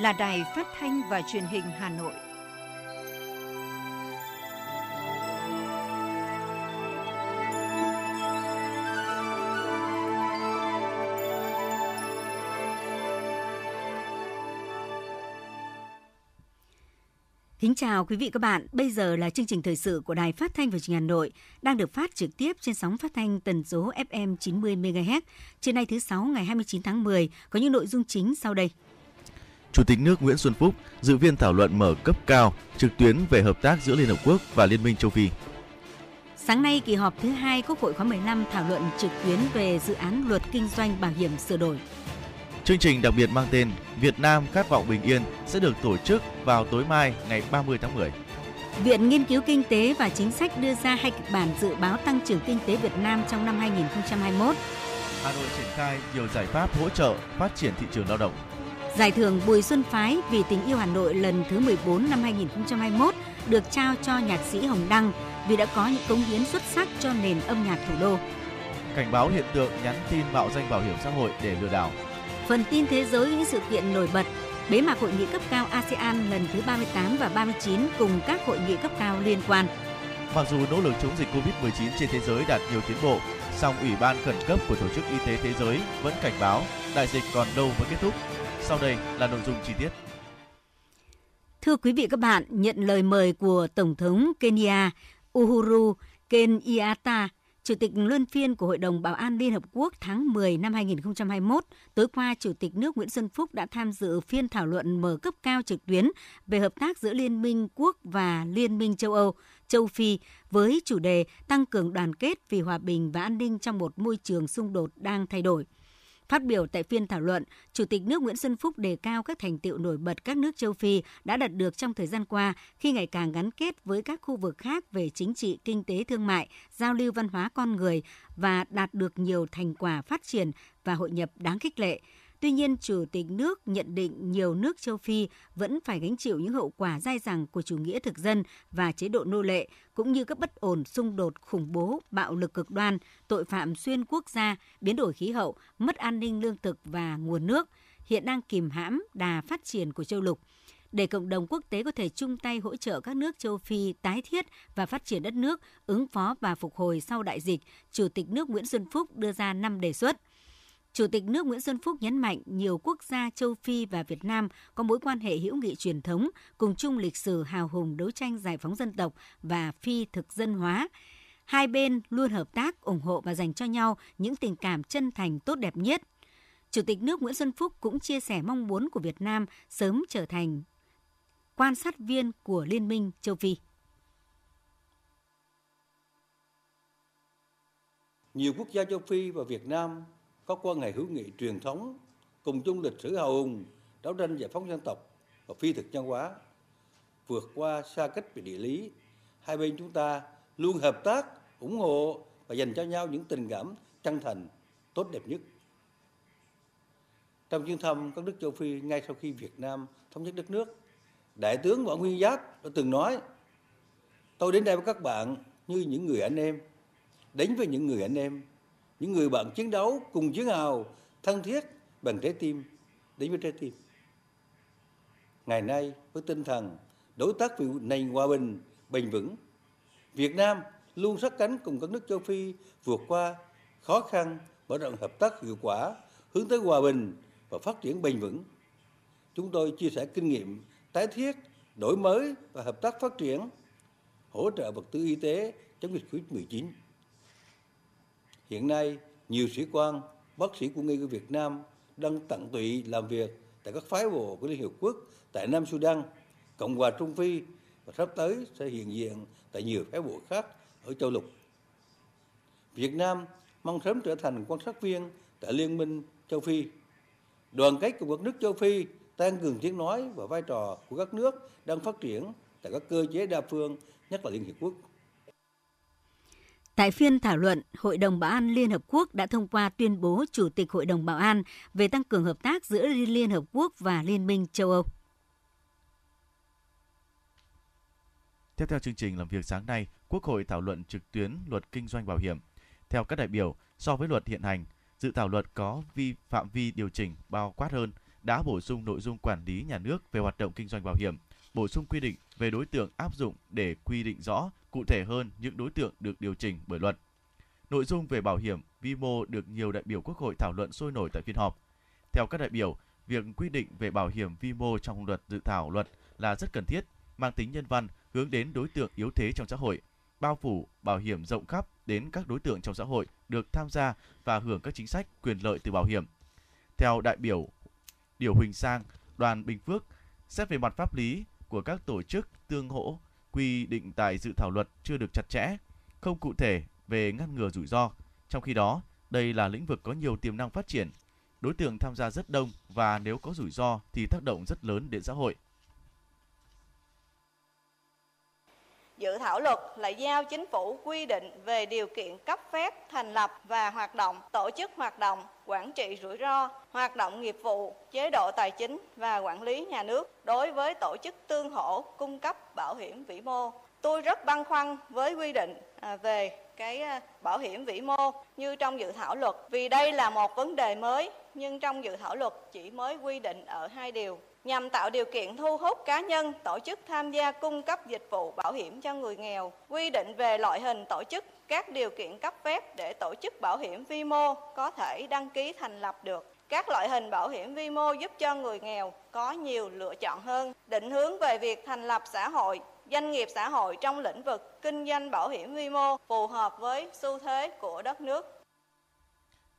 là Đài Phát thanh và Truyền hình Hà Nội. Kính chào quý vị các bạn. Bây giờ là chương trình thời sự của Đài Phát thanh và Truyền hình Hà Nội, đang được phát trực tiếp trên sóng phát thanh tần số FM 90 MHz. Trưa nay thứ sáu ngày 29 tháng 10 có những nội dung chính sau đây. Chủ tịch nước Nguyễn Xuân Phúc dự viên thảo luận mở cấp cao trực tuyến về hợp tác giữa Liên Hợp Quốc và Liên minh châu Phi. Sáng nay, kỳ họp thứ hai Quốc hội khóa 15 thảo luận trực tuyến về dự án luật kinh doanh bảo hiểm sửa đổi. Chương trình đặc biệt mang tên Việt Nam khát vọng bình yên sẽ được tổ chức vào tối mai ngày 30 tháng 10. Viện Nghiên cứu Kinh tế và Chính sách đưa ra hai kịch bản dự báo tăng trưởng kinh tế Việt Nam trong năm 2021. Hà Nội triển khai nhiều giải pháp hỗ trợ phát triển thị trường lao động. Giải thưởng Bùi Xuân Phái vì tình yêu Hà Nội lần thứ 14 năm 2021 được trao cho nhạc sĩ Hồng Đăng vì đã có những cống hiến xuất sắc cho nền âm nhạc thủ đô. Cảnh báo hiện tượng nhắn tin mạo danh bảo hiểm xã hội để lừa đảo. Phần tin thế giới những sự kiện nổi bật, bế mạc hội nghị cấp cao ASEAN lần thứ 38 và 39 cùng các hội nghị cấp cao liên quan. Mặc dù nỗ lực chống dịch Covid-19 trên thế giới đạt nhiều tiến bộ, song Ủy ban khẩn cấp của Tổ chức Y tế Thế giới vẫn cảnh báo đại dịch còn đâu mới kết thúc. Sau đây là nội dung chi tiết. Thưa quý vị các bạn, nhận lời mời của Tổng thống Kenya Uhuru Kenyatta, Chủ tịch luân phiên của Hội đồng Bảo an Liên Hợp Quốc tháng 10 năm 2021, tối qua Chủ tịch nước Nguyễn Xuân Phúc đã tham dự phiên thảo luận mở cấp cao trực tuyến về hợp tác giữa Liên minh Quốc và Liên minh châu Âu, châu Phi với chủ đề tăng cường đoàn kết vì hòa bình và an ninh trong một môi trường xung đột đang thay đổi. Phát biểu tại phiên thảo luận, Chủ tịch nước Nguyễn Xuân Phúc đề cao các thành tiệu nổi bật các nước châu Phi đã đạt được trong thời gian qua khi ngày càng gắn kết với các khu vực khác về chính trị, kinh tế, thương mại, giao lưu văn hóa con người và đạt được nhiều thành quả phát triển và hội nhập đáng khích lệ. Tuy nhiên, Chủ tịch nước nhận định nhiều nước châu Phi vẫn phải gánh chịu những hậu quả dai dẳng của chủ nghĩa thực dân và chế độ nô lệ, cũng như các bất ổn, xung đột, khủng bố, bạo lực cực đoan, tội phạm xuyên quốc gia, biến đổi khí hậu, mất an ninh lương thực và nguồn nước, hiện đang kìm hãm đà phát triển của châu lục để cộng đồng quốc tế có thể chung tay hỗ trợ các nước châu Phi tái thiết và phát triển đất nước, ứng phó và phục hồi sau đại dịch, Chủ tịch nước Nguyễn Xuân Phúc đưa ra 5 đề xuất. Chủ tịch nước Nguyễn Xuân Phúc nhấn mạnh nhiều quốc gia châu Phi và Việt Nam có mối quan hệ hữu nghị truyền thống, cùng chung lịch sử hào hùng đấu tranh giải phóng dân tộc và phi thực dân hóa. Hai bên luôn hợp tác, ủng hộ và dành cho nhau những tình cảm chân thành tốt đẹp nhất. Chủ tịch nước Nguyễn Xuân Phúc cũng chia sẻ mong muốn của Việt Nam sớm trở thành quan sát viên của Liên minh châu Phi. Nhiều quốc gia châu Phi và Việt Nam có quan hệ hữu nghị truyền thống, cùng chung lịch sử hào hùng, đấu tranh giải phóng dân tộc và phi thực nhân hóa. Vượt qua xa cách về địa lý, hai bên chúng ta luôn hợp tác, ủng hộ và dành cho nhau những tình cảm chân thành, tốt đẹp nhất. Trong chuyến thăm các nước châu Phi ngay sau khi Việt Nam thống nhất đất nước, Đại tướng Võ Nguyên Giáp đã từng nói, tôi đến đây với các bạn như những người anh em, đến với những người anh em những người bạn chiến đấu cùng chiến hào, thân thiết, bằng trái tim, đến với trái tim. Ngày nay, với tinh thần đối tác vì nền hòa bình, bền vững, việt nam luôn sát cánh cùng các nước châu phi vượt qua khó khăn, mở rộng hợp tác hiệu quả, hướng tới hòa bình và phát triển bền vững. Chúng tôi chia sẻ kinh nghiệm, tái thiết, đổi mới và hợp tác phát triển, hỗ trợ vật tư y tế chống dịch Covid-19 Hiện nay, nhiều sĩ quan, bác sĩ quân y của Việt Nam đang tận tụy làm việc tại các phái bộ của Liên Hiệp Quốc tại Nam Sudan, Cộng hòa Trung Phi và sắp tới sẽ hiện diện tại nhiều phái bộ khác ở châu lục. Việt Nam mong sớm trở thành quan sát viên tại Liên minh châu Phi. Đoàn kết của các nước châu Phi tăng cường tiếng nói và vai trò của các nước đang phát triển tại các cơ chế đa phương, nhất là Liên Hiệp Quốc. Tại phiên thảo luận, Hội đồng Bảo an Liên Hợp Quốc đã thông qua tuyên bố Chủ tịch Hội đồng Bảo an về tăng cường hợp tác giữa Liên Hợp Quốc và Liên minh châu Âu. Tiếp theo chương trình làm việc sáng nay, Quốc hội thảo luận trực tuyến luật kinh doanh bảo hiểm. Theo các đại biểu, so với luật hiện hành, dự thảo luật có vi phạm vi điều chỉnh bao quát hơn đã bổ sung nội dung quản lý nhà nước về hoạt động kinh doanh bảo hiểm, bổ sung quy định về đối tượng áp dụng để quy định rõ, cụ thể hơn những đối tượng được điều chỉnh bởi luật. Nội dung về bảo hiểm vi mô được nhiều đại biểu Quốc hội thảo luận sôi nổi tại phiên họp. Theo các đại biểu, việc quy định về bảo hiểm vi mô trong luật dự thảo luật là rất cần thiết, mang tính nhân văn, hướng đến đối tượng yếu thế trong xã hội, bao phủ bảo hiểm rộng khắp đến các đối tượng trong xã hội được tham gia và hưởng các chính sách quyền lợi từ bảo hiểm. Theo đại biểu Điều Huỳnh Sang, đoàn Bình Phước, xét về mặt pháp lý của các tổ chức tương hỗ quy định tại dự thảo luật chưa được chặt chẽ, không cụ thể về ngăn ngừa rủi ro. Trong khi đó, đây là lĩnh vực có nhiều tiềm năng phát triển. Đối tượng tham gia rất đông và nếu có rủi ro thì tác động rất lớn đến xã hội. Dự thảo luật là giao chính phủ quy định về điều kiện cấp phép thành lập và hoạt động, tổ chức hoạt động, quản trị rủi ro, hoạt động nghiệp vụ, chế độ tài chính và quản lý nhà nước đối với tổ chức tương hỗ cung cấp bảo hiểm vĩ mô. Tôi rất băn khoăn với quy định à, về cái à, bảo hiểm vĩ mô như trong dự thảo luật vì đây là một vấn đề mới nhưng trong dự thảo luật chỉ mới quy định ở hai điều nhằm tạo điều kiện thu hút cá nhân, tổ chức tham gia cung cấp dịch vụ bảo hiểm cho người nghèo, quy định về loại hình tổ chức, các điều kiện cấp phép để tổ chức bảo hiểm vi mô có thể đăng ký thành lập được. Các loại hình bảo hiểm vi mô giúp cho người nghèo có nhiều lựa chọn hơn, định hướng về việc thành lập xã hội, doanh nghiệp xã hội trong lĩnh vực kinh doanh bảo hiểm vi mô phù hợp với xu thế của đất nước.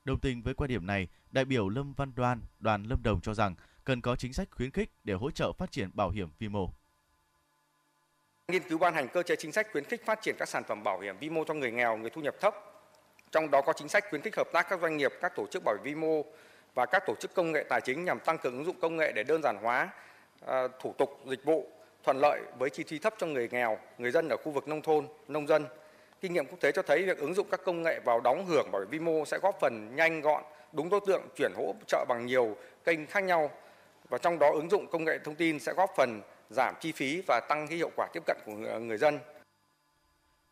Đồng tình với quan điểm này, đại biểu Lâm Văn Đoan, đoàn Lâm Đồng cho rằng cần có chính sách khuyến khích để hỗ trợ phát triển bảo hiểm vi mô. Nghiên cứu ban hành cơ chế chính sách khuyến khích phát triển các sản phẩm bảo hiểm vi mô cho người nghèo, người thu nhập thấp. Trong đó có chính sách khuyến khích hợp tác các doanh nghiệp, các tổ chức bảo hiểm vi mô và các tổ chức công nghệ tài chính nhằm tăng cường ứng dụng công nghệ để đơn giản hóa ờ, thủ tục dịch vụ thuận lợi với chi phí thấp cho người nghèo, người dân ở khu vực nông thôn, nông dân. Kinh nghiệm quốc tế cho thấy việc ứng dụng các công nghệ vào đóng hưởng bảo hiểm vi mô sẽ góp phần nhanh gọn, đúng đối tượng chuyển hỗ trợ bằng nhiều kênh khác nhau và trong đó ứng dụng công nghệ thông tin sẽ góp phần giảm chi phí và tăng cái hiệu quả tiếp cận của người dân.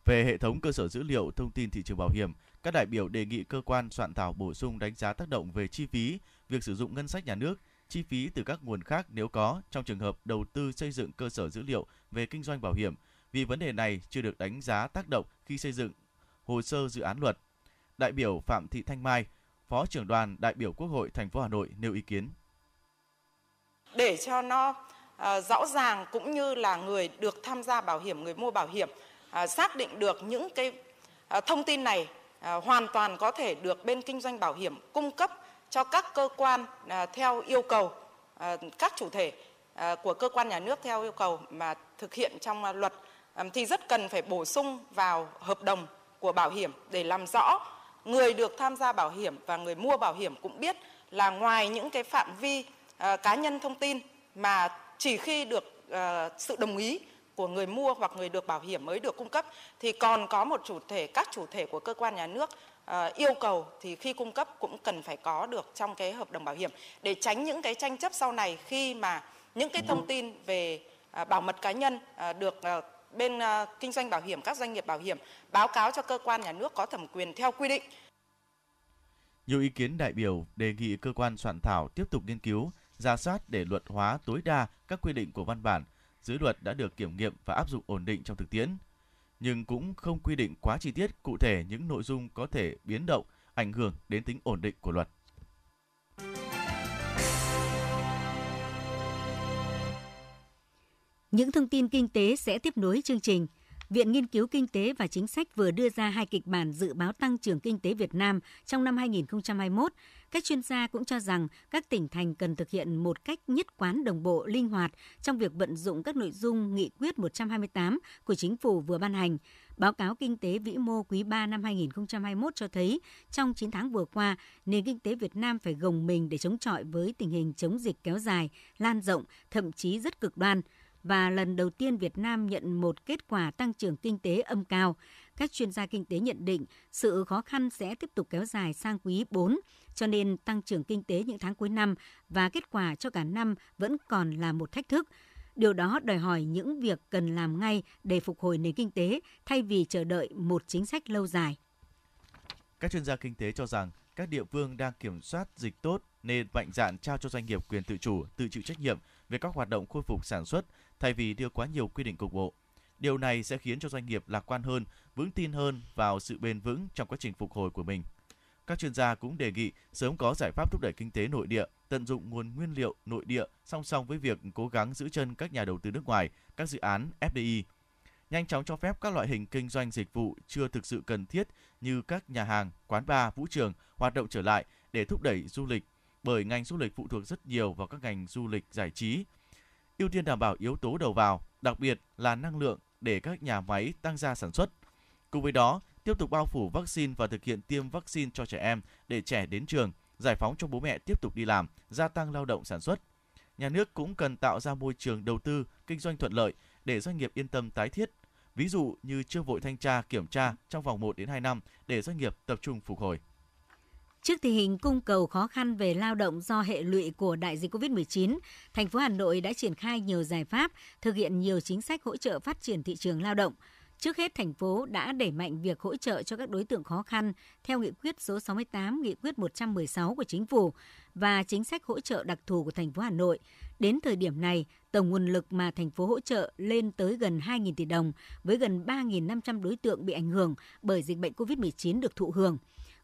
Về hệ thống cơ sở dữ liệu thông tin thị trường bảo hiểm, các đại biểu đề nghị cơ quan soạn thảo bổ sung đánh giá tác động về chi phí, việc sử dụng ngân sách nhà nước, chi phí từ các nguồn khác nếu có trong trường hợp đầu tư xây dựng cơ sở dữ liệu về kinh doanh bảo hiểm, vì vấn đề này chưa được đánh giá tác động khi xây dựng hồ sơ dự án luật. Đại biểu Phạm Thị Thanh Mai, Phó trưởng đoàn đại biểu Quốc hội thành phố Hà Nội nêu ý kiến để cho nó uh, rõ ràng cũng như là người được tham gia bảo hiểm, người mua bảo hiểm uh, xác định được những cái uh, thông tin này uh, hoàn toàn có thể được bên kinh doanh bảo hiểm cung cấp cho các cơ quan uh, theo yêu cầu uh, các chủ thể uh, của cơ quan nhà nước theo yêu cầu mà thực hiện trong uh, luật. Um, thì rất cần phải bổ sung vào hợp đồng của bảo hiểm để làm rõ người được tham gia bảo hiểm và người mua bảo hiểm cũng biết là ngoài những cái phạm vi Ờ, cá nhân thông tin mà chỉ khi được ờ, sự đồng ý của người mua hoặc người được bảo hiểm mới được cung cấp, thì còn có một chủ thể, các chủ thể của cơ quan nhà nước ờ, yêu cầu thì khi cung cấp cũng cần phải có được trong cái hợp đồng bảo hiểm để tránh những cái tranh chấp sau này khi mà những cái thông tin về bảo mật cá nhân được bên kinh doanh bảo hiểm, các doanh nghiệp bảo hiểm báo cáo cho cơ quan nhà nước có thẩm quyền theo quy định. Nhiều ý kiến đại biểu đề nghị cơ quan soạn thảo tiếp tục nghiên cứu ra soát để luật hóa tối đa các quy định của văn bản, dưới luật đã được kiểm nghiệm và áp dụng ổn định trong thực tiễn, nhưng cũng không quy định quá chi tiết cụ thể những nội dung có thể biến động, ảnh hưởng đến tính ổn định của luật. Những thông tin kinh tế sẽ tiếp nối chương trình. Viện Nghiên cứu Kinh tế và Chính sách vừa đưa ra hai kịch bản dự báo tăng trưởng kinh tế Việt Nam trong năm 2021. Các chuyên gia cũng cho rằng các tỉnh thành cần thực hiện một cách nhất quán đồng bộ, linh hoạt trong việc vận dụng các nội dung nghị quyết 128 của chính phủ vừa ban hành. Báo cáo kinh tế vĩ mô quý 3 năm 2021 cho thấy trong 9 tháng vừa qua, nền kinh tế Việt Nam phải gồng mình để chống chọi với tình hình chống dịch kéo dài, lan rộng, thậm chí rất cực đoan – và lần đầu tiên Việt Nam nhận một kết quả tăng trưởng kinh tế âm cao. Các chuyên gia kinh tế nhận định sự khó khăn sẽ tiếp tục kéo dài sang quý 4, cho nên tăng trưởng kinh tế những tháng cuối năm và kết quả cho cả năm vẫn còn là một thách thức. Điều đó đòi hỏi những việc cần làm ngay để phục hồi nền kinh tế thay vì chờ đợi một chính sách lâu dài. Các chuyên gia kinh tế cho rằng các địa phương đang kiểm soát dịch tốt nên mạnh dạn trao cho doanh nghiệp quyền tự chủ, tự chịu trách nhiệm về các hoạt động khôi phục sản xuất thay vì đưa quá nhiều quy định cục bộ. Điều này sẽ khiến cho doanh nghiệp lạc quan hơn, vững tin hơn vào sự bền vững trong quá trình phục hồi của mình. Các chuyên gia cũng đề nghị sớm có giải pháp thúc đẩy kinh tế nội địa, tận dụng nguồn nguyên liệu nội địa song song với việc cố gắng giữ chân các nhà đầu tư nước ngoài, các dự án FDI. Nhanh chóng cho phép các loại hình kinh doanh dịch vụ chưa thực sự cần thiết như các nhà hàng, quán bar, vũ trường hoạt động trở lại để thúc đẩy du lịch, bởi ngành du lịch phụ thuộc rất nhiều vào các ngành du lịch giải trí. Ưu tiên đảm bảo yếu tố đầu vào, đặc biệt là năng lượng để các nhà máy tăng gia sản xuất. Cùng với đó, tiếp tục bao phủ vaccine và thực hiện tiêm vaccine cho trẻ em để trẻ đến trường, giải phóng cho bố mẹ tiếp tục đi làm, gia tăng lao động sản xuất. Nhà nước cũng cần tạo ra môi trường đầu tư, kinh doanh thuận lợi để doanh nghiệp yên tâm tái thiết. Ví dụ như chưa vội thanh tra, kiểm tra trong vòng 1 đến 2 năm để doanh nghiệp tập trung phục hồi. Trước tình hình cung cầu khó khăn về lao động do hệ lụy của đại dịch COVID-19, thành phố Hà Nội đã triển khai nhiều giải pháp, thực hiện nhiều chính sách hỗ trợ phát triển thị trường lao động. Trước hết, thành phố đã đẩy mạnh việc hỗ trợ cho các đối tượng khó khăn theo nghị quyết số 68, nghị quyết 116 của chính phủ và chính sách hỗ trợ đặc thù của thành phố Hà Nội. Đến thời điểm này, tổng nguồn lực mà thành phố hỗ trợ lên tới gần 2.000 tỷ đồng với gần 3.500 đối tượng bị ảnh hưởng bởi dịch bệnh COVID-19 được thụ hưởng.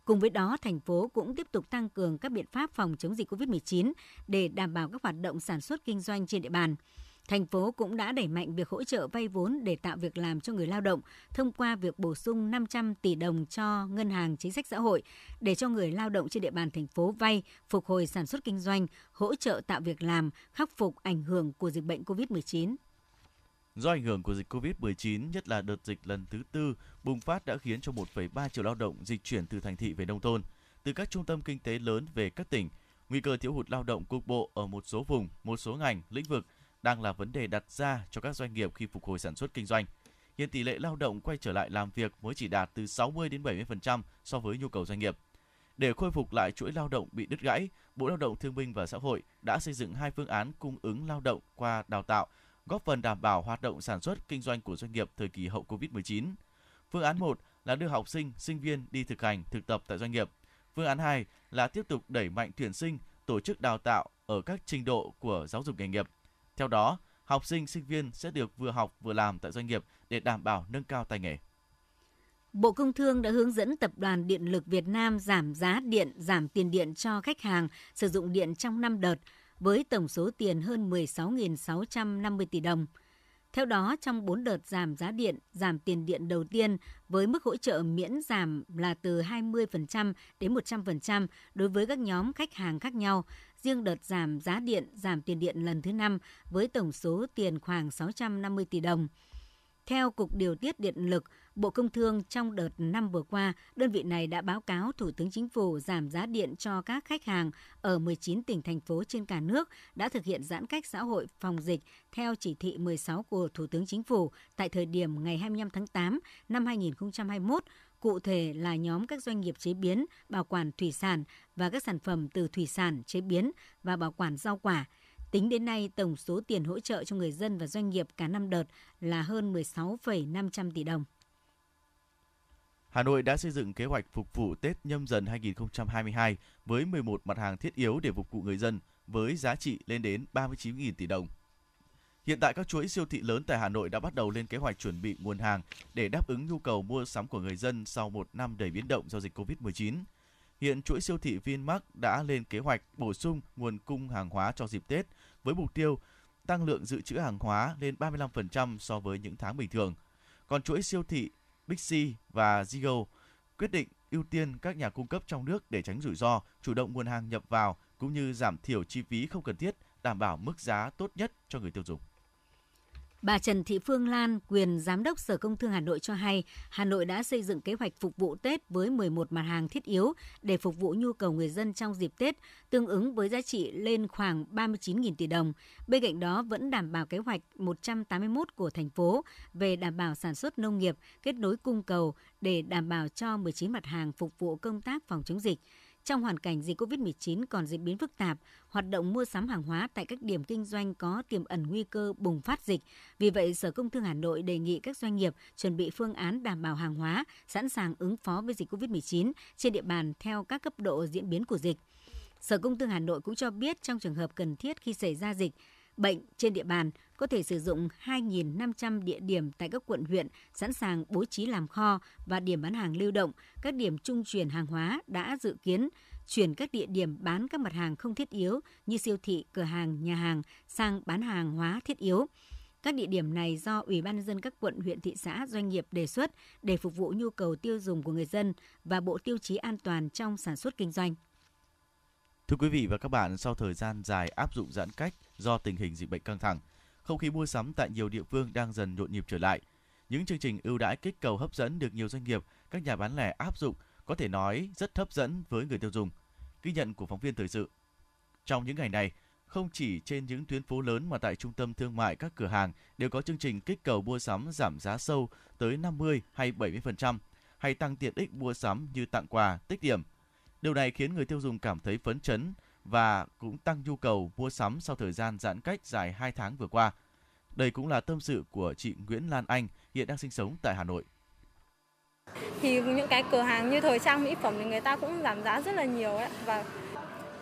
Cùng với đó, thành phố cũng tiếp tục tăng cường các biện pháp phòng chống dịch COVID-19 để đảm bảo các hoạt động sản xuất kinh doanh trên địa bàn. Thành phố cũng đã đẩy mạnh việc hỗ trợ vay vốn để tạo việc làm cho người lao động thông qua việc bổ sung 500 tỷ đồng cho Ngân hàng Chính sách Xã hội để cho người lao động trên địa bàn thành phố vay, phục hồi sản xuất kinh doanh, hỗ trợ tạo việc làm, khắc phục ảnh hưởng của dịch bệnh COVID-19. Do ảnh hưởng của dịch COVID-19, nhất là đợt dịch lần thứ tư bùng phát đã khiến cho 1,3 triệu lao động dịch chuyển từ thành thị về nông thôn, từ các trung tâm kinh tế lớn về các tỉnh. Nguy cơ thiếu hụt lao động cục bộ ở một số vùng, một số ngành, lĩnh vực đang là vấn đề đặt ra cho các doanh nghiệp khi phục hồi sản xuất kinh doanh. Hiện tỷ lệ lao động quay trở lại làm việc mới chỉ đạt từ 60 đến 70% so với nhu cầu doanh nghiệp. Để khôi phục lại chuỗi lao động bị đứt gãy, Bộ Lao động Thương binh và Xã hội đã xây dựng hai phương án cung ứng lao động qua đào tạo, góp phần đảm bảo hoạt động sản xuất kinh doanh của doanh nghiệp thời kỳ hậu Covid-19. Phương án 1 là đưa học sinh, sinh viên đi thực hành, thực tập tại doanh nghiệp. Phương án 2 là tiếp tục đẩy mạnh tuyển sinh, tổ chức đào tạo ở các trình độ của giáo dục nghề nghiệp. Theo đó, học sinh, sinh viên sẽ được vừa học vừa làm tại doanh nghiệp để đảm bảo nâng cao tay nghề. Bộ Công Thương đã hướng dẫn Tập đoàn Điện lực Việt Nam giảm giá điện, giảm tiền điện cho khách hàng sử dụng điện trong 5 đợt với tổng số tiền hơn 16.650 tỷ đồng. Theo đó, trong 4 đợt giảm giá điện, giảm tiền điện đầu tiên với mức hỗ trợ miễn giảm là từ 20% đến 100% đối với các nhóm khách hàng khác nhau. Riêng đợt giảm giá điện, giảm tiền điện lần thứ 5 với tổng số tiền khoảng 650 tỷ đồng. Theo Cục Điều tiết Điện lực, Bộ Công Thương trong đợt năm vừa qua, đơn vị này đã báo cáo Thủ tướng Chính phủ giảm giá điện cho các khách hàng ở 19 tỉnh thành phố trên cả nước đã thực hiện giãn cách xã hội phòng dịch theo chỉ thị 16 của Thủ tướng Chính phủ tại thời điểm ngày 25 tháng 8 năm 2021, cụ thể là nhóm các doanh nghiệp chế biến, bảo quản thủy sản và các sản phẩm từ thủy sản, chế biến và bảo quản rau quả – Tính đến nay, tổng số tiền hỗ trợ cho người dân và doanh nghiệp cả năm đợt là hơn 16,500 tỷ đồng. Hà Nội đã xây dựng kế hoạch phục vụ Tết nhâm dần 2022 với 11 mặt hàng thiết yếu để phục vụ người dân với giá trị lên đến 39.000 tỷ đồng. Hiện tại các chuỗi siêu thị lớn tại Hà Nội đã bắt đầu lên kế hoạch chuẩn bị nguồn hàng để đáp ứng nhu cầu mua sắm của người dân sau một năm đầy biến động do dịch Covid-19. Hiện chuỗi siêu thị Vinmart đã lên kế hoạch bổ sung nguồn cung hàng hóa cho dịp Tết với mục tiêu tăng lượng dự trữ hàng hóa lên 35% so với những tháng bình thường. Còn chuỗi siêu thị Bixi và Zigo quyết định ưu tiên các nhà cung cấp trong nước để tránh rủi ro, chủ động nguồn hàng nhập vào cũng như giảm thiểu chi phí không cần thiết, đảm bảo mức giá tốt nhất cho người tiêu dùng. Bà Trần Thị Phương Lan, quyền Giám đốc Sở Công Thương Hà Nội cho hay, Hà Nội đã xây dựng kế hoạch phục vụ Tết với 11 mặt hàng thiết yếu để phục vụ nhu cầu người dân trong dịp Tết, tương ứng với giá trị lên khoảng 39.000 tỷ đồng. Bên cạnh đó vẫn đảm bảo kế hoạch 181 của thành phố về đảm bảo sản xuất nông nghiệp, kết nối cung cầu để đảm bảo cho 19 mặt hàng phục vụ công tác phòng chống dịch. Trong hoàn cảnh dịch COVID-19 còn diễn biến phức tạp, hoạt động mua sắm hàng hóa tại các điểm kinh doanh có tiềm ẩn nguy cơ bùng phát dịch. Vì vậy, Sở Công Thương Hà Nội đề nghị các doanh nghiệp chuẩn bị phương án đảm bảo hàng hóa, sẵn sàng ứng phó với dịch COVID-19 trên địa bàn theo các cấp độ diễn biến của dịch. Sở Công Thương Hà Nội cũng cho biết trong trường hợp cần thiết khi xảy ra dịch, bệnh trên địa bàn có thể sử dụng 2.500 địa điểm tại các quận huyện sẵn sàng bố trí làm kho và điểm bán hàng lưu động, các điểm trung chuyển hàng hóa đã dự kiến chuyển các địa điểm bán các mặt hàng không thiết yếu như siêu thị, cửa hàng, nhà hàng sang bán hàng hóa thiết yếu. Các địa điểm này do Ủy ban nhân dân các quận, huyện, thị xã, doanh nghiệp đề xuất để phục vụ nhu cầu tiêu dùng của người dân và bộ tiêu chí an toàn trong sản xuất kinh doanh. Thưa quý vị và các bạn, sau thời gian dài áp dụng giãn cách do tình hình dịch bệnh căng thẳng, không khí mua sắm tại nhiều địa phương đang dần nhộn nhịp trở lại. Những chương trình ưu đãi kích cầu hấp dẫn được nhiều doanh nghiệp, các nhà bán lẻ áp dụng có thể nói rất hấp dẫn với người tiêu dùng. Ghi nhận của phóng viên thời sự. Trong những ngày này, không chỉ trên những tuyến phố lớn mà tại trung tâm thương mại các cửa hàng đều có chương trình kích cầu mua sắm giảm giá sâu tới 50 hay 70% hay tăng tiện ích mua sắm như tặng quà, tích điểm. Điều này khiến người tiêu dùng cảm thấy phấn chấn và cũng tăng nhu cầu mua sắm sau thời gian giãn cách dài 2 tháng vừa qua. Đây cũng là tâm sự của chị Nguyễn Lan Anh, hiện đang sinh sống tại Hà Nội. Thì những cái cửa hàng như thời trang mỹ phẩm thì người ta cũng giảm giá rất là nhiều ấy và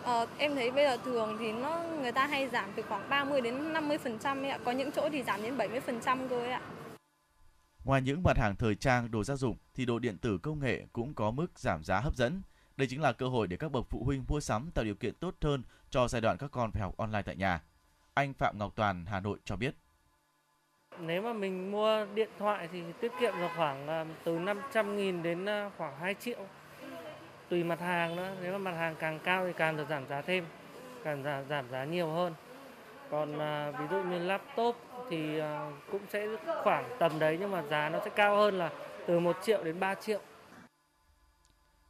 uh, em thấy bây giờ thường thì nó người ta hay giảm từ khoảng 30 đến 50 phần trăm ấy ạ, có những chỗ thì giảm đến 70 phần trăm cơ ấy ạ. Ngoài những mặt hàng thời trang, đồ gia dụng thì đồ điện tử công nghệ cũng có mức giảm giá hấp dẫn. Đây chính là cơ hội để các bậc phụ huynh mua sắm tạo điều kiện tốt hơn cho giai đoạn các con phải học online tại nhà. Anh Phạm Ngọc Toàn, Hà Nội cho biết. Nếu mà mình mua điện thoại thì tiết kiệm được khoảng à, từ 500 nghìn đến à, khoảng 2 triệu. Tùy mặt hàng nữa, nếu mà mặt hàng càng cao thì càng được giảm giá thêm, càng giảm, giảm giá nhiều hơn. Còn à, ví dụ như laptop thì à, cũng sẽ khoảng tầm đấy nhưng mà giá nó sẽ cao hơn là từ 1 triệu đến 3 triệu.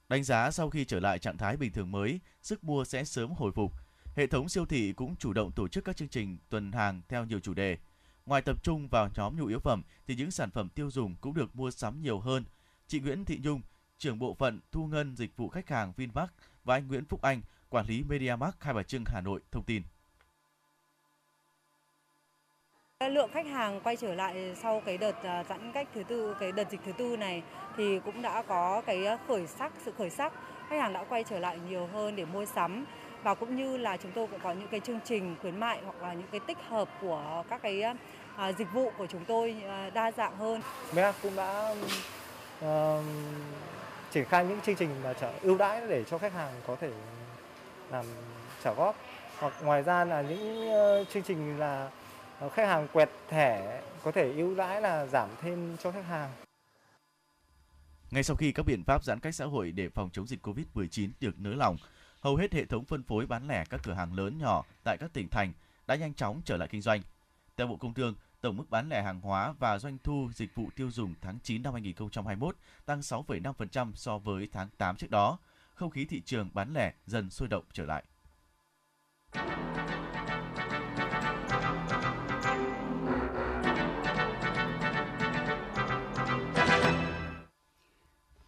Đánh giá sau khi trở lại trạng thái bình thường mới, sức mua sẽ sớm hồi phục. Hệ thống siêu thị cũng chủ động tổ chức các chương trình tuần hàng theo nhiều chủ đề. Ngoài tập trung vào nhóm nhu yếu phẩm thì những sản phẩm tiêu dùng cũng được mua sắm nhiều hơn. Chị Nguyễn Thị Nhung, trưởng bộ phận thu ngân dịch vụ khách hàng Vinmark và anh Nguyễn Phúc Anh, quản lý MediaMarkt Hai Bà Trưng Hà Nội thông tin. Lượng khách hàng quay trở lại sau cái đợt à, giãn cách thứ tư, cái đợt dịch thứ tư này thì cũng đã có cái khởi sắc, sự khởi sắc. Khách hàng đã quay trở lại nhiều hơn để mua sắm và cũng như là chúng tôi cũng có những cái chương trình khuyến mại hoặc là những cái tích hợp của các cái à, dịch vụ của chúng tôi à, đa dạng hơn. Mea cũng đã uh, triển khai những chương trình mà trả ưu đãi để cho khách hàng có thể làm trả góp hoặc ngoài ra là những uh, chương trình là Ờ, khách hàng quẹt thẻ có thể ưu đãi là giảm thêm cho khách hàng. Ngay sau khi các biện pháp giãn cách xã hội để phòng chống dịch COVID-19 được nới lỏng, hầu hết hệ thống phân phối bán lẻ các cửa hàng lớn nhỏ tại các tỉnh thành đã nhanh chóng trở lại kinh doanh. Theo Bộ Công Thương, tổng mức bán lẻ hàng hóa và doanh thu dịch vụ tiêu dùng tháng 9 năm 2021 tăng 6,5% so với tháng 8 trước đó. Không khí thị trường bán lẻ dần sôi động trở lại.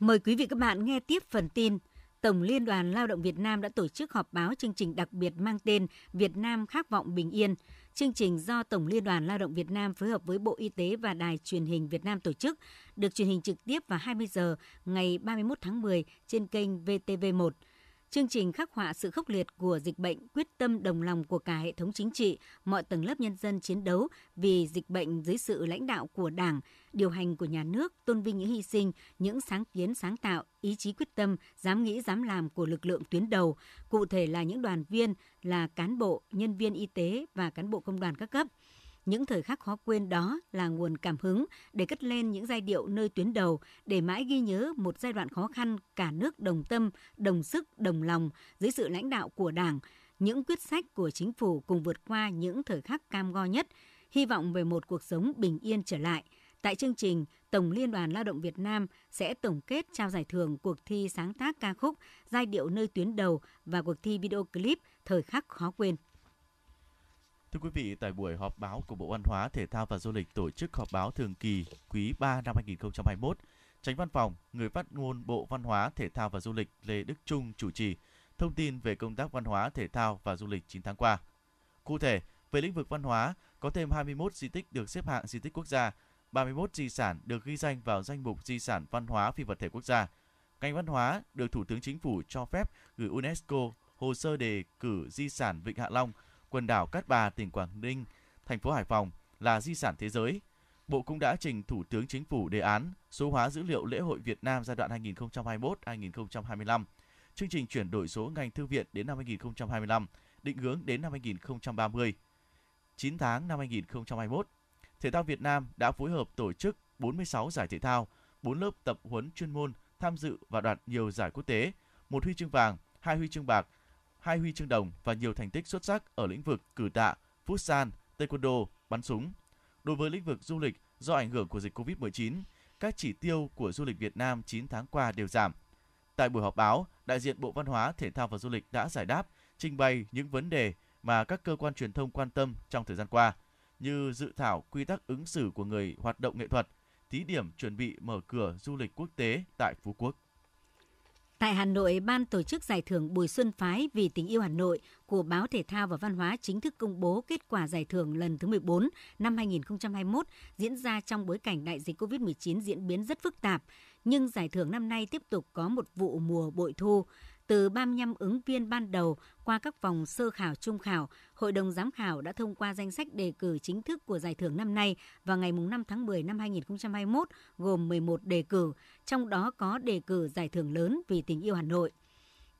Mời quý vị các bạn nghe tiếp phần tin. Tổng Liên đoàn Lao động Việt Nam đã tổ chức họp báo chương trình đặc biệt mang tên Việt Nam khát vọng bình yên. Chương trình do Tổng Liên đoàn Lao động Việt Nam phối hợp với Bộ Y tế và Đài truyền hình Việt Nam tổ chức, được truyền hình trực tiếp vào 20 giờ ngày 31 tháng 10 trên kênh VTV1. Chương trình khắc họa sự khốc liệt của dịch bệnh, quyết tâm đồng lòng của cả hệ thống chính trị, mọi tầng lớp nhân dân chiến đấu vì dịch bệnh dưới sự lãnh đạo của Đảng, điều hành của nhà nước, tôn vinh những hy sinh, những sáng kiến sáng tạo, ý chí quyết tâm, dám nghĩ dám làm của lực lượng tuyến đầu, cụ thể là những đoàn viên, là cán bộ, nhân viên y tế và cán bộ công đoàn các cấp – những thời khắc khó quên đó là nguồn cảm hứng để cất lên những giai điệu nơi tuyến đầu, để mãi ghi nhớ một giai đoạn khó khăn cả nước đồng tâm, đồng sức, đồng lòng dưới sự lãnh đạo của Đảng, những quyết sách của chính phủ cùng vượt qua những thời khắc cam go nhất, hy vọng về một cuộc sống bình yên trở lại. Tại chương trình, Tổng Liên đoàn Lao động Việt Nam sẽ tổng kết trao giải thưởng cuộc thi sáng tác ca khúc Giai điệu nơi tuyến đầu và cuộc thi video clip Thời khắc khó quên. Thưa quý vị, tại buổi họp báo của Bộ Văn hóa, Thể thao và Du lịch tổ chức họp báo thường kỳ quý 3 năm 2021, Tránh Văn phòng, người phát ngôn Bộ Văn hóa, Thể thao và Du lịch Lê Đức Trung chủ trì. thông tin về công tác văn hóa, thể thao và du lịch 9 tháng qua. Cụ thể, về lĩnh vực văn hóa, có thêm 21 di tích được xếp hạng di tích quốc gia, 31 di sản được ghi danh vào danh mục di sản văn hóa phi vật thể quốc gia. Ngành văn hóa được Thủ tướng Chính phủ cho phép gửi UNESCO hồ sơ đề cử di sản Vịnh Hạ Long, quần đảo Cát Bà, tỉnh Quảng Ninh, thành phố Hải Phòng là di sản thế giới. Bộ cũng đã trình Thủ tướng Chính phủ đề án số hóa dữ liệu lễ hội Việt Nam giai đoạn 2021-2025, chương trình chuyển đổi số ngành thư viện đến năm 2025, định hướng đến năm 2030. 9 tháng năm 2021, Thể thao Việt Nam đã phối hợp tổ chức 46 giải thể thao, 4 lớp tập huấn chuyên môn tham dự và đoạt nhiều giải quốc tế, một huy chương vàng, hai huy chương bạc, hai huy chương đồng và nhiều thành tích xuất sắc ở lĩnh vực cử tạ, futsal, taekwondo, bắn súng. Đối với lĩnh vực du lịch, do ảnh hưởng của dịch Covid-19, các chỉ tiêu của du lịch Việt Nam 9 tháng qua đều giảm. Tại buổi họp báo, đại diện Bộ Văn hóa, Thể thao và Du lịch đã giải đáp, trình bày những vấn đề mà các cơ quan truyền thông quan tâm trong thời gian qua, như dự thảo quy tắc ứng xử của người hoạt động nghệ thuật, thí điểm chuẩn bị mở cửa du lịch quốc tế tại Phú Quốc. Tại Hà Nội, Ban tổ chức giải thưởng Bùi Xuân Phái vì tình yêu Hà Nội của Báo Thể thao và Văn hóa chính thức công bố kết quả giải thưởng lần thứ 14 năm 2021 diễn ra trong bối cảnh đại dịch COVID-19 diễn biến rất phức tạp. Nhưng giải thưởng năm nay tiếp tục có một vụ mùa bội thu. Từ 35 ứng viên ban đầu qua các vòng sơ khảo trung khảo, Hội đồng giám khảo đã thông qua danh sách đề cử chính thức của giải thưởng năm nay vào ngày 5 tháng 10 năm 2021 gồm 11 đề cử, trong đó có đề cử giải thưởng lớn vì tình yêu Hà Nội.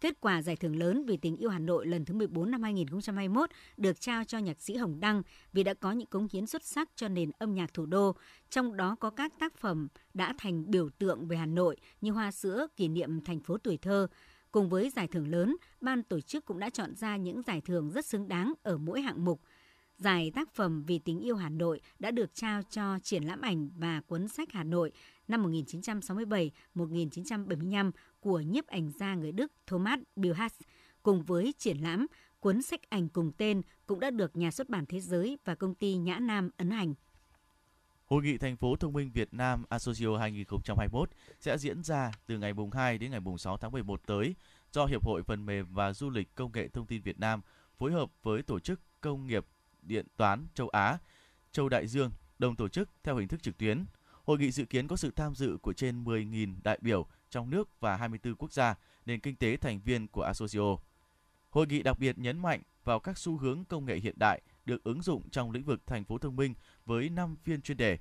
Kết quả giải thưởng lớn vì tình yêu Hà Nội lần thứ 14 năm 2021 được trao cho nhạc sĩ Hồng Đăng vì đã có những cống hiến xuất sắc cho nền âm nhạc thủ đô, trong đó có các tác phẩm đã thành biểu tượng về Hà Nội như Hoa sữa, kỷ niệm thành phố tuổi thơ, Cùng với giải thưởng lớn, ban tổ chức cũng đã chọn ra những giải thưởng rất xứng đáng ở mỗi hạng mục. Giải tác phẩm Vì tình yêu Hà Nội đã được trao cho triển lãm ảnh và cuốn sách Hà Nội năm 1967-1975 của nhiếp ảnh gia người Đức Thomas Bilhas. Cùng với triển lãm, cuốn sách ảnh cùng tên cũng đã được Nhà xuất bản Thế giới và công ty Nhã Nam ấn hành. Hội nghị thành phố thông minh Việt Nam Asocio 2021 sẽ diễn ra từ ngày mùng 2 đến ngày mùng 6 tháng 11 tới do Hiệp hội Phần mềm và Du lịch Công nghệ Thông tin Việt Nam phối hợp với Tổ chức Công nghiệp Điện toán Châu Á, Châu Đại Dương đồng tổ chức theo hình thức trực tuyến. Hội nghị dự kiến có sự tham dự của trên 10.000 đại biểu trong nước và 24 quốc gia, nền kinh tế thành viên của Asocio. Hội nghị đặc biệt nhấn mạnh vào các xu hướng công nghệ hiện đại được ứng dụng trong lĩnh vực thành phố thông minh với 5 phiên chuyên đề: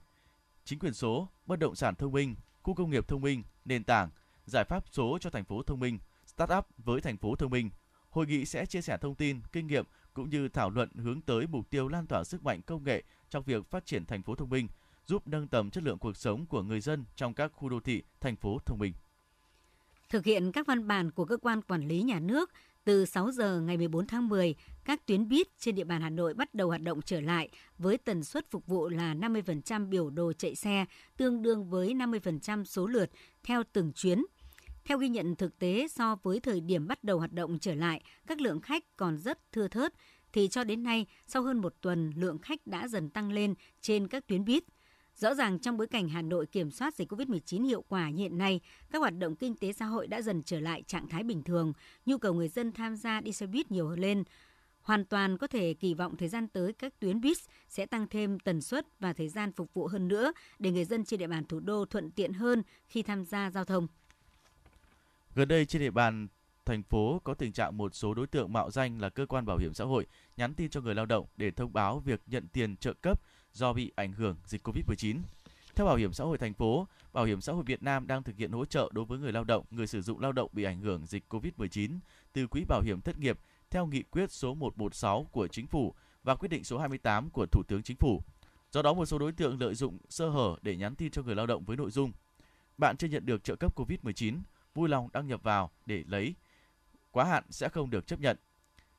chính quyền số, bất động sản thông minh, khu công nghiệp thông minh, nền tảng, giải pháp số cho thành phố thông minh, startup với thành phố thông minh. Hội nghị sẽ chia sẻ thông tin, kinh nghiệm cũng như thảo luận hướng tới mục tiêu lan tỏa sức mạnh công nghệ trong việc phát triển thành phố thông minh, giúp nâng tầm chất lượng cuộc sống của người dân trong các khu đô thị, thành phố thông minh. Thực hiện các văn bản của cơ quan quản lý nhà nước, từ 6 giờ ngày 14 tháng 10, các tuyến buýt trên địa bàn Hà Nội bắt đầu hoạt động trở lại với tần suất phục vụ là 50% biểu đồ chạy xe, tương đương với 50% số lượt theo từng chuyến. Theo ghi nhận thực tế, so với thời điểm bắt đầu hoạt động trở lại, các lượng khách còn rất thưa thớt, thì cho đến nay, sau hơn một tuần, lượng khách đã dần tăng lên trên các tuyến buýt. Rõ ràng trong bối cảnh Hà Nội kiểm soát dịch COVID-19 hiệu quả như hiện nay, các hoạt động kinh tế xã hội đã dần trở lại trạng thái bình thường, nhu cầu người dân tham gia đi xe buýt nhiều lên. Hoàn toàn có thể kỳ vọng thời gian tới các tuyến buýt sẽ tăng thêm tần suất và thời gian phục vụ hơn nữa để người dân trên địa bàn thủ đô thuận tiện hơn khi tham gia giao thông. Gần đây trên địa bàn thành phố có tình trạng một số đối tượng mạo danh là cơ quan bảo hiểm xã hội nhắn tin cho người lao động để thông báo việc nhận tiền trợ cấp do bị ảnh hưởng dịch Covid-19. Theo Bảo hiểm xã hội thành phố, Bảo hiểm xã hội Việt Nam đang thực hiện hỗ trợ đối với người lao động, người sử dụng lao động bị ảnh hưởng dịch Covid-19 từ quỹ bảo hiểm thất nghiệp theo nghị quyết số 116 của chính phủ và quyết định số 28 của Thủ tướng Chính phủ. Do đó một số đối tượng lợi dụng sơ hở để nhắn tin cho người lao động với nội dung bạn chưa nhận được trợ cấp Covid-19, vui lòng đăng nhập vào để lấy. Quá hạn sẽ không được chấp nhận.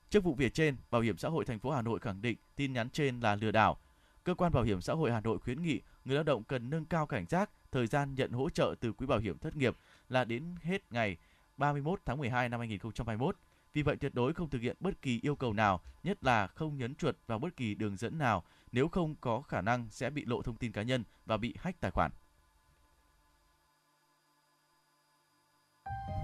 Trước vụ việc trên, Bảo hiểm xã hội thành phố Hà Nội khẳng định tin nhắn trên là lừa đảo Cơ quan Bảo hiểm xã hội Hà Nội khuyến nghị người lao động cần nâng cao cảnh giác, thời gian nhận hỗ trợ từ quỹ bảo hiểm thất nghiệp là đến hết ngày 31 tháng 12 năm 2021. Vì vậy tuyệt đối không thực hiện bất kỳ yêu cầu nào, nhất là không nhấn chuột vào bất kỳ đường dẫn nào nếu không có khả năng sẽ bị lộ thông tin cá nhân và bị hack tài khoản.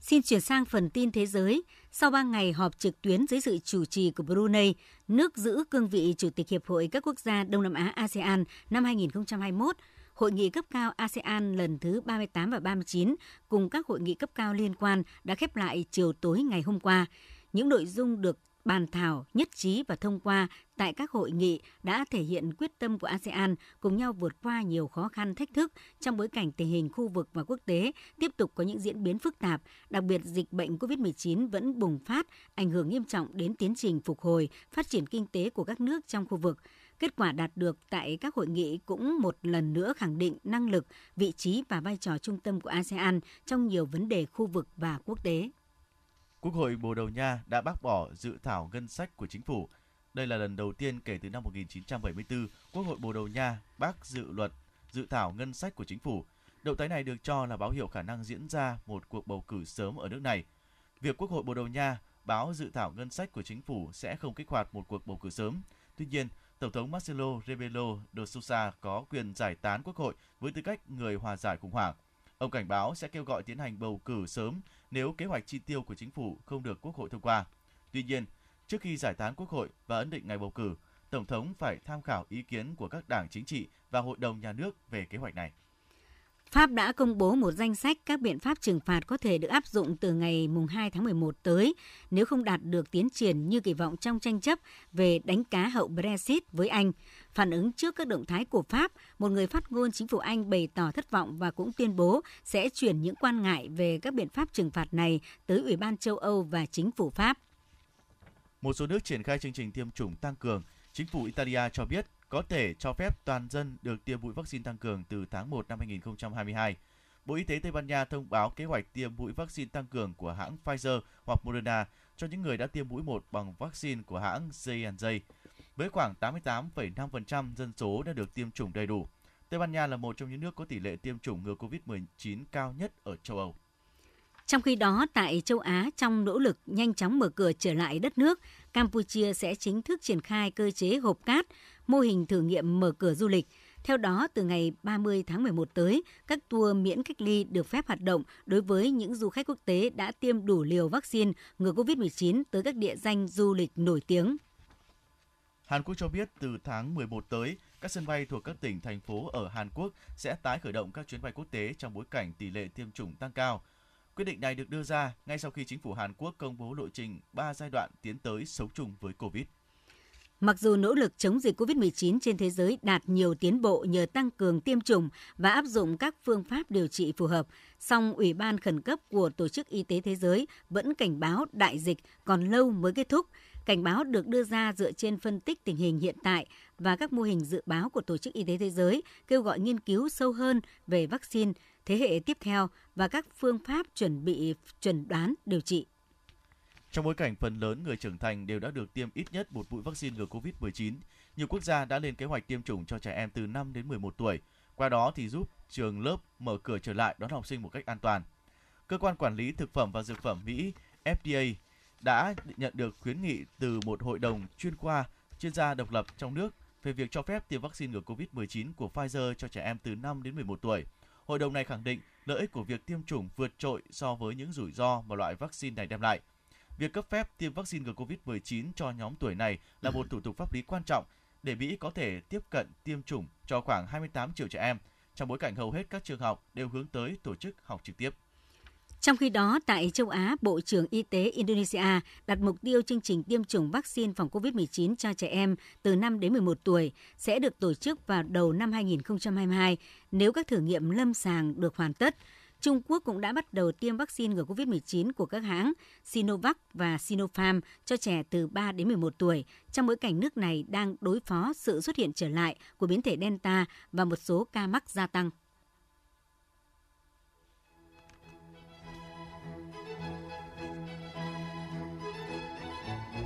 Xin chuyển sang phần tin thế giới. Sau 3 ngày họp trực tuyến dưới sự chủ trì của Brunei, nước giữ cương vị Chủ tịch Hiệp hội các quốc gia Đông Nam Á ASEAN năm 2021, Hội nghị cấp cao ASEAN lần thứ 38 và 39 cùng các hội nghị cấp cao liên quan đã khép lại chiều tối ngày hôm qua. Những nội dung được bàn thảo, nhất trí và thông qua tại các hội nghị đã thể hiện quyết tâm của ASEAN cùng nhau vượt qua nhiều khó khăn thách thức trong bối cảnh tình hình khu vực và quốc tế tiếp tục có những diễn biến phức tạp, đặc biệt dịch bệnh COVID-19 vẫn bùng phát, ảnh hưởng nghiêm trọng đến tiến trình phục hồi, phát triển kinh tế của các nước trong khu vực. Kết quả đạt được tại các hội nghị cũng một lần nữa khẳng định năng lực, vị trí và vai trò trung tâm của ASEAN trong nhiều vấn đề khu vực và quốc tế. Quốc hội Bồ Đào Nha đã bác bỏ dự thảo ngân sách của chính phủ. Đây là lần đầu tiên kể từ năm 1974, Quốc hội Bồ Đào Nha bác dự luật dự thảo ngân sách của chính phủ. Động thái này được cho là báo hiệu khả năng diễn ra một cuộc bầu cử sớm ở nước này. Việc Quốc hội Bồ Đào Nha báo dự thảo ngân sách của chính phủ sẽ không kích hoạt một cuộc bầu cử sớm. Tuy nhiên, Tổng thống Marcelo Rebelo de Sousa có quyền giải tán quốc hội với tư cách người hòa giải khủng hoảng. Ông cảnh báo sẽ kêu gọi tiến hành bầu cử sớm nếu kế hoạch chi tiêu của chính phủ không được Quốc hội thông qua. Tuy nhiên, trước khi giải tán Quốc hội và ấn định ngày bầu cử, Tổng thống phải tham khảo ý kiến của các đảng chính trị và Hội đồng Nhà nước về kế hoạch này. Pháp đã công bố một danh sách các biện pháp trừng phạt có thể được áp dụng từ ngày 2 tháng 11 tới nếu không đạt được tiến triển như kỳ vọng trong tranh chấp về đánh cá hậu Brexit với Anh. Phản ứng trước các động thái của Pháp, một người phát ngôn chính phủ Anh bày tỏ thất vọng và cũng tuyên bố sẽ chuyển những quan ngại về các biện pháp trừng phạt này tới Ủy ban châu Âu và chính phủ Pháp. Một số nước triển khai chương trình tiêm chủng tăng cường. Chính phủ Italia cho biết có thể cho phép toàn dân được tiêm mũi vaccine tăng cường từ tháng 1 năm 2022. Bộ Y tế Tây Ban Nha thông báo kế hoạch tiêm mũi vaccine tăng cường của hãng Pfizer hoặc Moderna cho những người đã tiêm mũi 1 bằng vaccine của hãng J&J. Với khoảng 88,5% dân số đã được tiêm chủng đầy đủ, Tây Ban Nha là một trong những nước có tỷ lệ tiêm chủng ngừa COVID-19 cao nhất ở châu Âu. Trong khi đó, tại châu Á, trong nỗ lực nhanh chóng mở cửa trở lại đất nước, Campuchia sẽ chính thức triển khai cơ chế hộp cát, mô hình thử nghiệm mở cửa du lịch. Theo đó, từ ngày 30 tháng 11 tới, các tour miễn cách ly được phép hoạt động đối với những du khách quốc tế đã tiêm đủ liều vaccine ngừa COVID-19 tới các địa danh du lịch nổi tiếng. Hàn Quốc cho biết từ tháng 11 tới, các sân bay thuộc các tỉnh, thành phố ở Hàn Quốc sẽ tái khởi động các chuyến bay quốc tế trong bối cảnh tỷ lệ tiêm chủng tăng cao. Quyết định này được đưa ra ngay sau khi chính phủ Hàn Quốc công bố lộ trình 3 giai đoạn tiến tới sống chung với Covid. Mặc dù nỗ lực chống dịch COVID-19 trên thế giới đạt nhiều tiến bộ nhờ tăng cường tiêm chủng và áp dụng các phương pháp điều trị phù hợp, song Ủy ban khẩn cấp của Tổ chức Y tế Thế giới vẫn cảnh báo đại dịch còn lâu mới kết thúc. Cảnh báo được đưa ra dựa trên phân tích tình hình hiện tại và các mô hình dự báo của Tổ chức Y tế Thế giới, kêu gọi nghiên cứu sâu hơn về vaccine thế hệ tiếp theo và các phương pháp chuẩn bị chuẩn đoán điều trị. Trong bối cảnh phần lớn người trưởng thành đều đã được tiêm ít nhất một mũi vaccine ngừa COVID-19, nhiều quốc gia đã lên kế hoạch tiêm chủng cho trẻ em từ 5 đến 11 tuổi. Qua đó thì giúp trường lớp mở cửa trở lại đón học sinh một cách an toàn. Cơ quan quản lý thực phẩm và dược phẩm Mỹ FDA đã nhận được khuyến nghị từ một hội đồng chuyên khoa chuyên gia độc lập trong nước về việc cho phép tiêm vaccine ngừa COVID-19 của Pfizer cho trẻ em từ 5 đến 11 tuổi. Hội đồng này khẳng định lợi ích của việc tiêm chủng vượt trội so với những rủi ro mà loại vaccine này đem lại. Việc cấp phép tiêm vaccine ngừa COVID-19 cho nhóm tuổi này là một thủ tục pháp lý quan trọng để Mỹ có thể tiếp cận tiêm chủng cho khoảng 28 triệu trẻ em, trong bối cảnh hầu hết các trường học đều hướng tới tổ chức học trực tiếp. Trong khi đó, tại châu Á, Bộ trưởng Y tế Indonesia đặt mục tiêu chương trình tiêm chủng vaccine phòng COVID-19 cho trẻ em từ 5 đến 11 tuổi sẽ được tổ chức vào đầu năm 2022 nếu các thử nghiệm lâm sàng được hoàn tất. Trung Quốc cũng đã bắt đầu tiêm vaccine ngừa COVID-19 của các hãng Sinovac và Sinopharm cho trẻ từ 3 đến 11 tuổi, trong bối cảnh nước này đang đối phó sự xuất hiện trở lại của biến thể Delta và một số ca mắc gia tăng.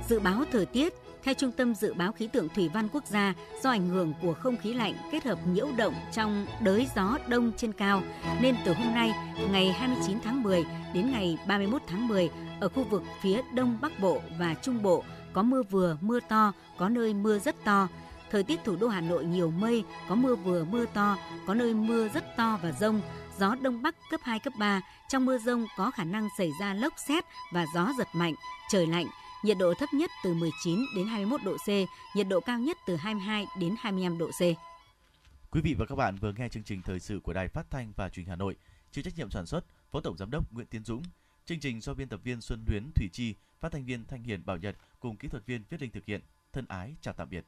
Dự báo thời tiết theo Trung tâm Dự báo Khí tượng Thủy văn Quốc gia, do ảnh hưởng của không khí lạnh kết hợp nhiễu động trong đới gió đông trên cao, nên từ hôm nay, ngày 29 tháng 10 đến ngày 31 tháng 10, ở khu vực phía Đông Bắc Bộ và Trung Bộ có mưa vừa, mưa to, có nơi mưa rất to. Thời tiết thủ đô Hà Nội nhiều mây, có mưa vừa, mưa to, có nơi mưa rất to và rông, gió Đông Bắc cấp 2, cấp 3. Trong mưa rông có khả năng xảy ra lốc xét và gió giật mạnh, trời lạnh, nhiệt độ thấp nhất từ 19 đến 21 độ C, nhiệt độ cao nhất từ 22 đến 25 độ C. Quý vị và các bạn vừa nghe chương trình thời sự của Đài Phát thanh và Truyền hình Hà Nội, chịu trách nhiệm sản xuất Phó Tổng giám đốc Nguyễn Tiến Dũng, chương trình do biên tập viên Xuân Luyến Thủy Chi, phát thanh viên Thanh Hiền Bảo Nhật cùng kỹ thuật viên Viết Linh thực hiện. Thân ái chào tạm biệt.